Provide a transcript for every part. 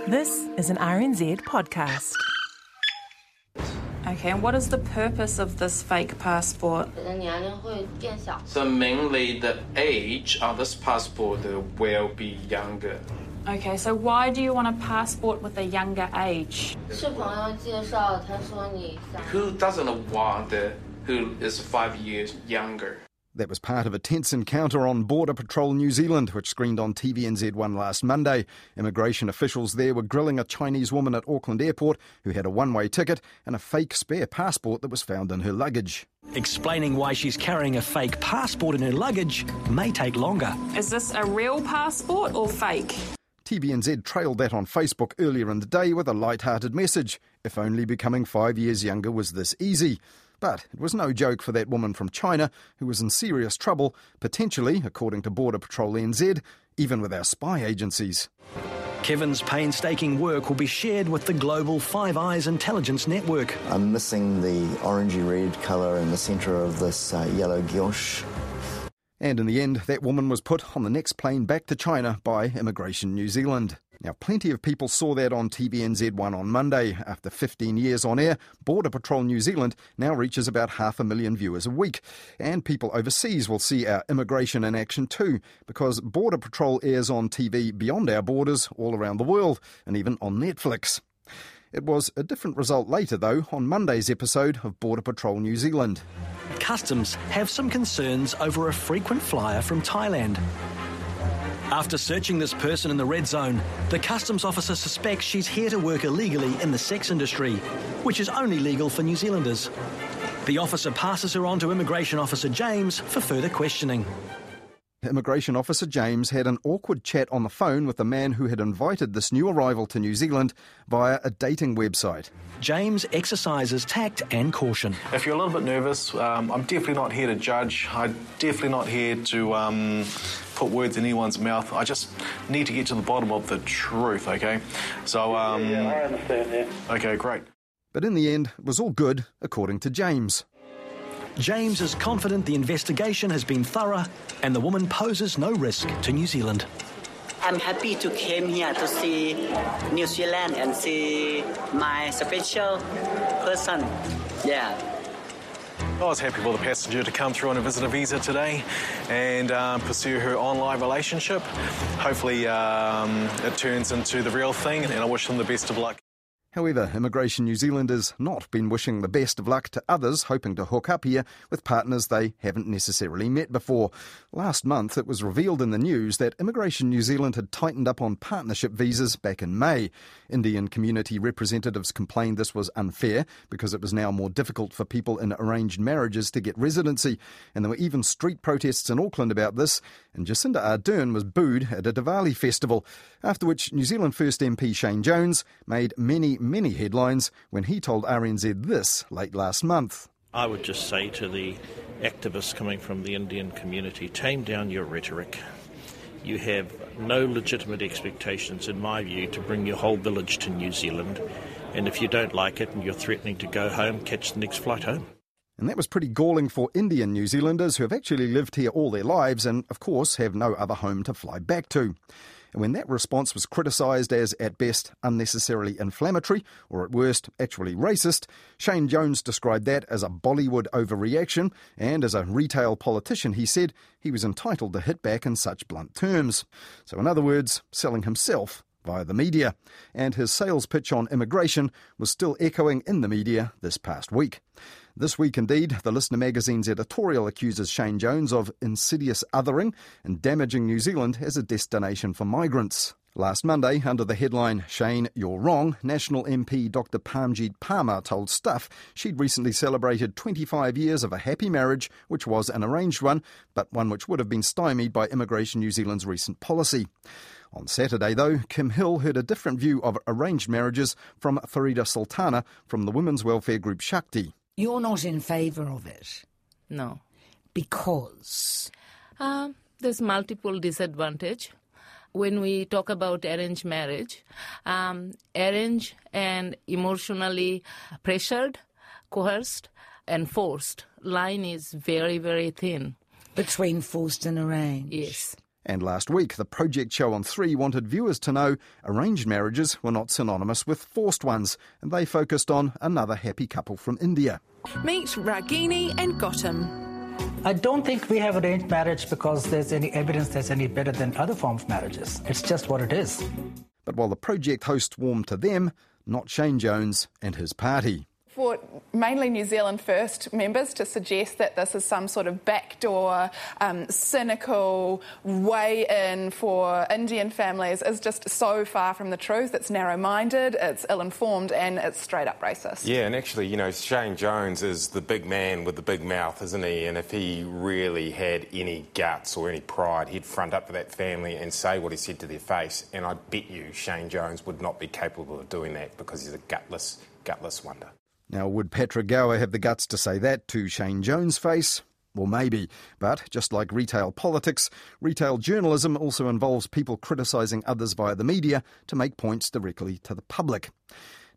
This is an RNZ podcast. Okay, and what is the purpose of this fake passport? 人的年龄会变小。 So mainly the age on this passport will be younger. Okay, so why do you want a passport with a younger age? 是朋友介绍，他说你想 Who doesn't want who is five years younger? That was part of a tense encounter on Border Patrol New Zealand, which screened on TVNZ1 last Monday. Immigration officials there were grilling a Chinese woman at Auckland Airport who had a one way ticket and a fake spare passport that was found in her luggage. Explaining why she's carrying a fake passport in her luggage may take longer. Is this a real passport or fake? TVNZ trailed that on Facebook earlier in the day with a light-hearted message. If only becoming five years younger was this easy. But it was no joke for that woman from China who was in serious trouble, potentially, according to Border Patrol NZ, even with our spy agencies. Kevin's painstaking work will be shared with the global Five Eyes intelligence network. I'm missing the orangey red colour in the centre of this uh, yellow gouache. And in the end, that woman was put on the next plane back to China by Immigration New Zealand. Now, plenty of people saw that on TVNZ1 on Monday. After 15 years on air, Border Patrol New Zealand now reaches about half a million viewers a week. And people overseas will see our immigration in action too, because Border Patrol airs on TV beyond our borders all around the world, and even on Netflix. It was a different result later, though, on Monday's episode of Border Patrol New Zealand. Customs have some concerns over a frequent flyer from Thailand. After searching this person in the red zone, the customs officer suspects she's here to work illegally in the sex industry, which is only legal for New Zealanders. The officer passes her on to Immigration Officer James for further questioning. Immigration Officer James had an awkward chat on the phone with the man who had invited this new arrival to New Zealand via a dating website. James exercises tact and caution. If you're a little bit nervous, um, I'm definitely not here to judge. I'm definitely not here to um, put words in anyone's mouth. I just need to get to the bottom of the truth, okay? So, um, Yeah, I understand that. okay, great. But in the end, it was all good, according to James. James is confident the investigation has been thorough and the woman poses no risk to New Zealand. I'm happy to came here to see New Zealand and see my special person. Yeah. I was happy for the passenger to come through on a visitor visa today and um, pursue her online relationship. Hopefully, um, it turns into the real thing, and I wish them the best of luck. However, Immigration New Zealand has not been wishing the best of luck to others hoping to hook up here with partners they haven't necessarily met before. Last month, it was revealed in the news that Immigration New Zealand had tightened up on partnership visas back in May. Indian community representatives complained this was unfair because it was now more difficult for people in arranged marriages to get residency, and there were even street protests in Auckland about this, and Jacinda Ardern was booed at a Diwali festival, after which New Zealand First MP Shane Jones made many many headlines when he told RNZ this late last month. I would just say to the activists coming from the Indian community tame down your rhetoric. You have no legitimate expectations, in my view, to bring your whole village to New Zealand. And if you don't like it and you're threatening to go home, catch the next flight home. And that was pretty galling for Indian New Zealanders who have actually lived here all their lives and, of course, have no other home to fly back to. And when that response was criticised as, at best, unnecessarily inflammatory, or at worst, actually racist, Shane Jones described that as a Bollywood overreaction, and as a retail politician, he said he was entitled to hit back in such blunt terms. So, in other words, selling himself via the media. And his sales pitch on immigration was still echoing in the media this past week. This week, indeed, the Listener magazine's editorial accuses Shane Jones of insidious othering and damaging New Zealand as a destination for migrants. Last Monday, under the headline Shane, You're Wrong, National MP Dr. Parmjit Parmar told Stuff she'd recently celebrated 25 years of a happy marriage, which was an arranged one, but one which would have been stymied by Immigration New Zealand's recent policy. On Saturday, though, Kim Hill heard a different view of arranged marriages from Farida Sultana from the women's welfare group Shakti. You're not in favour of it No. because Um, there's multiple disadvantage. When we talk about arranged marriage, um, arranged and emotionally pressured, coerced, and forced line is very, very thin. between forced and arranged. Yes. And last week, the project show on 3 wanted viewers to know arranged marriages were not synonymous with forced ones, and they focused on another happy couple from India. Meet Ragini and Gautam. I don't think we have arranged marriage because there's any evidence that's any better than other forms of marriages. It's just what it is. But while the project hosts warmed to them, not Shane Jones and his party for mainly New Zealand First members to suggest that this is some sort of backdoor, um, cynical way in for Indian families is just so far from the truth. It's narrow minded, it's ill informed, and it's straight up racist. Yeah, and actually, you know, Shane Jones is the big man with the big mouth, isn't he? And if he really had any guts or any pride, he'd front up to that family and say what he said to their face. And I bet you Shane Jones would not be capable of doing that because he's a gutless, gutless wonder. Now, would Paddy Gower have the guts to say that to Shane Jones' face? Well, maybe. But just like retail politics, retail journalism also involves people criticising others via the media to make points directly to the public.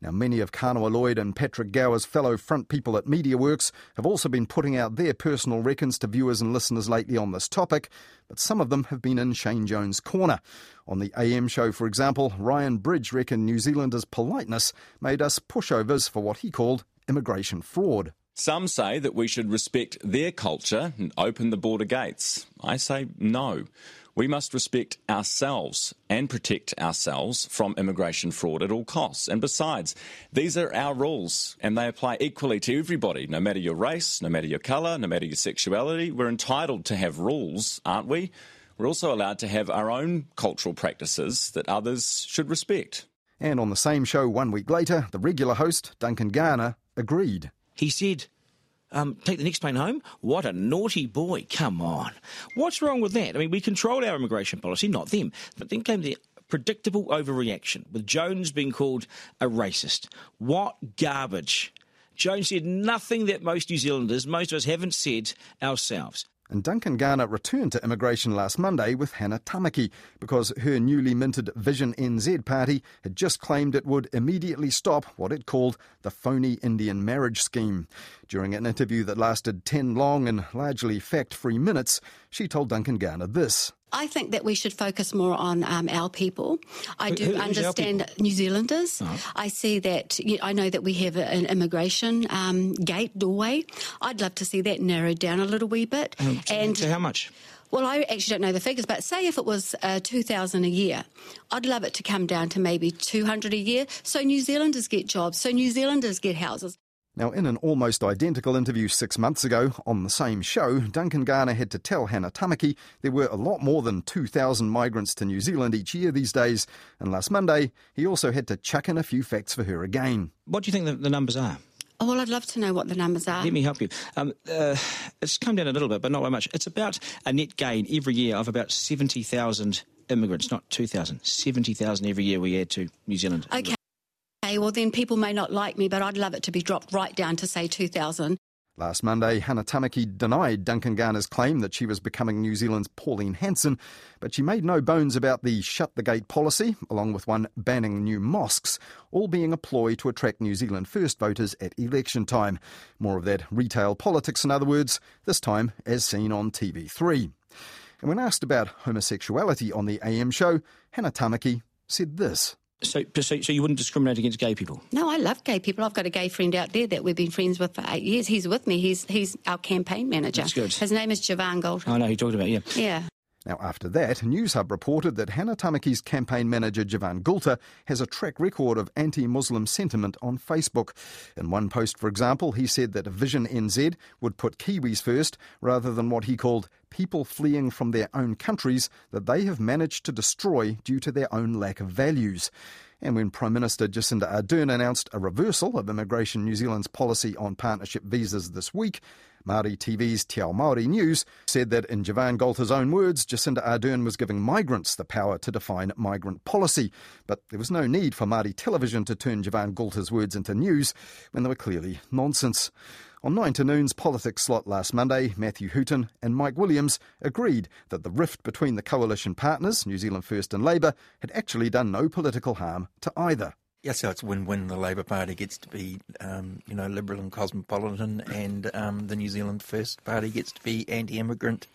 Now, many of Kanoa Lloyd and Patrick Gower's fellow front people at MediaWorks have also been putting out their personal reckons to viewers and listeners lately on this topic, but some of them have been in Shane Jones' corner. On the AM show, for example, Ryan Bridge reckoned New Zealanders' politeness made us pushovers for what he called immigration fraud. Some say that we should respect their culture and open the border gates. I say no. We must respect ourselves and protect ourselves from immigration fraud at all costs. And besides, these are our rules and they apply equally to everybody, no matter your race, no matter your colour, no matter your sexuality. We're entitled to have rules, aren't we? We're also allowed to have our own cultural practices that others should respect. And on the same show one week later, the regular host, Duncan Garner, agreed. He said, um, take the next plane home? What a naughty boy. Come on. What's wrong with that? I mean, we control our immigration policy, not them. But then came the predictable overreaction, with Jones being called a racist. What garbage. Jones said nothing that most New Zealanders, most of us, haven't said ourselves. And Duncan Garner returned to immigration last Monday with Hannah Tamaki because her newly minted Vision NZ party had just claimed it would immediately stop what it called the phony Indian marriage scheme. During an interview that lasted 10 long and largely fact free minutes, she told Duncan Garner this. I think that we should focus more on um, our people. I do Who- understand? New Zealanders. Uh-huh. I see that. you- I know that we have an immigration um, gate doorway. I'd love to see that narrowed down a little wee bit. Um, and so how much? well, I actually don't know the figures, but say if it was uh, 2,000 a year, I'd love it to come down to maybe 200 a year so New Zealanders get jobs, so New Zealanders get houses. Now, in an almost identical interview six months ago on the same show, Duncan Garner had to tell Hannah Tamaki there were a lot more than 2,000 migrants to New Zealand each year these days, and last Monday he also had to chuck in a few facts for her again. What do you think the, the numbers are? Oh, well, I'd love to know what the numbers are. Let me help you. Um, uh, it's come down a little bit, but not by much. It's about a net gain every year of about 70,000 immigrants, not 2,000. 70,000 every year we add to New Zealand. Okay. Okay, well, then people may not like me, but I'd love it to be dropped right down to, say, 2,000. Last Monday, Hannah Tamaki denied Duncan Garner's claim that she was becoming New Zealand's Pauline Hanson, but she made no bones about the shut the gate policy, along with one banning new mosques, all being a ploy to attract New Zealand First voters at election time. More of that retail politics, in other words, this time as seen on TV3. And when asked about homosexuality on the AM show, Hannah Tamaki said this. So, so, so you wouldn't discriminate against gay people? No, I love gay people. I've got a gay friend out there that we've been friends with for eight years. He's with me. He's he's our campaign manager. That's good. His name is Jevan Goulter. I know you're talking about, yeah. Yeah. Now, after that, Newshub reported that Hannah Tamaki's campaign manager Jevan Goulter has a track record of anti Muslim sentiment on Facebook. In one post, for example, he said that Vision NZ would put Kiwis first rather than what he called people fleeing from their own countries that they have managed to destroy due to their own lack of values. And when Prime Minister Jacinda Ardern announced a reversal of Immigration New Zealand's policy on partnership visas this week, Māori TV's Te Ao Māori News said that, in Jevan Goulter's own words, Jacinda Ardern was giving migrants the power to define migrant policy. But there was no need for Māori television to turn Jevan Goulter's words into news when they were clearly nonsense. On 9 to Noon's politics slot last Monday, Matthew Hooton and Mike Williams agreed that the rift between the coalition partners, New Zealand First and Labour, had actually done no political harm to either. Yeah, so it's win-win. The Labor Party gets to be, um, you know, liberal and cosmopolitan, and um, the New Zealand First Party gets to be anti-immigrant,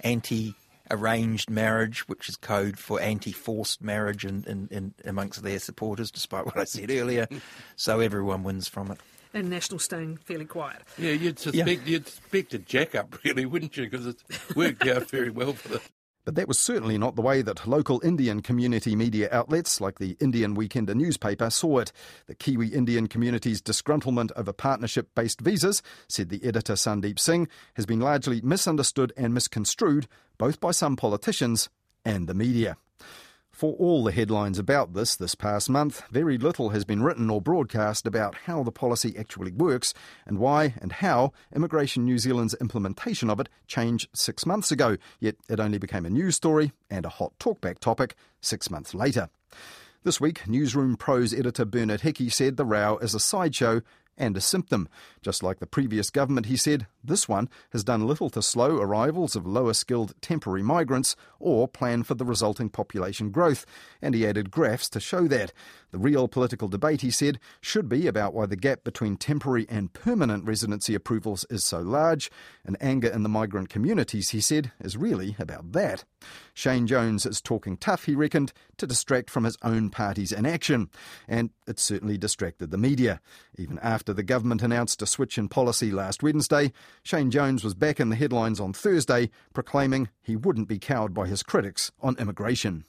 anti arranged marriage, which is code for anti-forced marriage in, in, in amongst their supporters, despite what I said earlier. so everyone wins from it. And National staying fairly quiet. Yeah, you'd suspect yeah. you'd expect a jack up, really, wouldn't you? Because it's worked out very well for them. But that was certainly not the way that local Indian community media outlets like the Indian Weekender newspaper saw it. The Kiwi Indian community's disgruntlement over partnership based visas, said the editor Sandeep Singh, has been largely misunderstood and misconstrued both by some politicians and the media. For all the headlines about this this past month, very little has been written or broadcast about how the policy actually works and why and how Immigration New Zealand's implementation of it changed six months ago, yet it only became a news story and a hot talkback topic six months later. This week, Newsroom Pro's editor Bernard Hickey said the row is a sideshow and a symptom. Just like the previous government, he said, this one has done little to slow arrivals of lower skilled temporary migrants or plan for the resulting population growth, and he added graphs to show that. The real political debate, he said, should be about why the gap between temporary and permanent residency approvals is so large, and anger in the migrant communities, he said, is really about that. Shane Jones is talking tough, he reckoned, to distract from his own party's inaction, and it certainly distracted the media. Even after the government announced a switch in policy last Wednesday, Shane Jones was back in the headlines on Thursday, proclaiming he wouldn't be cowed by his critics on immigration.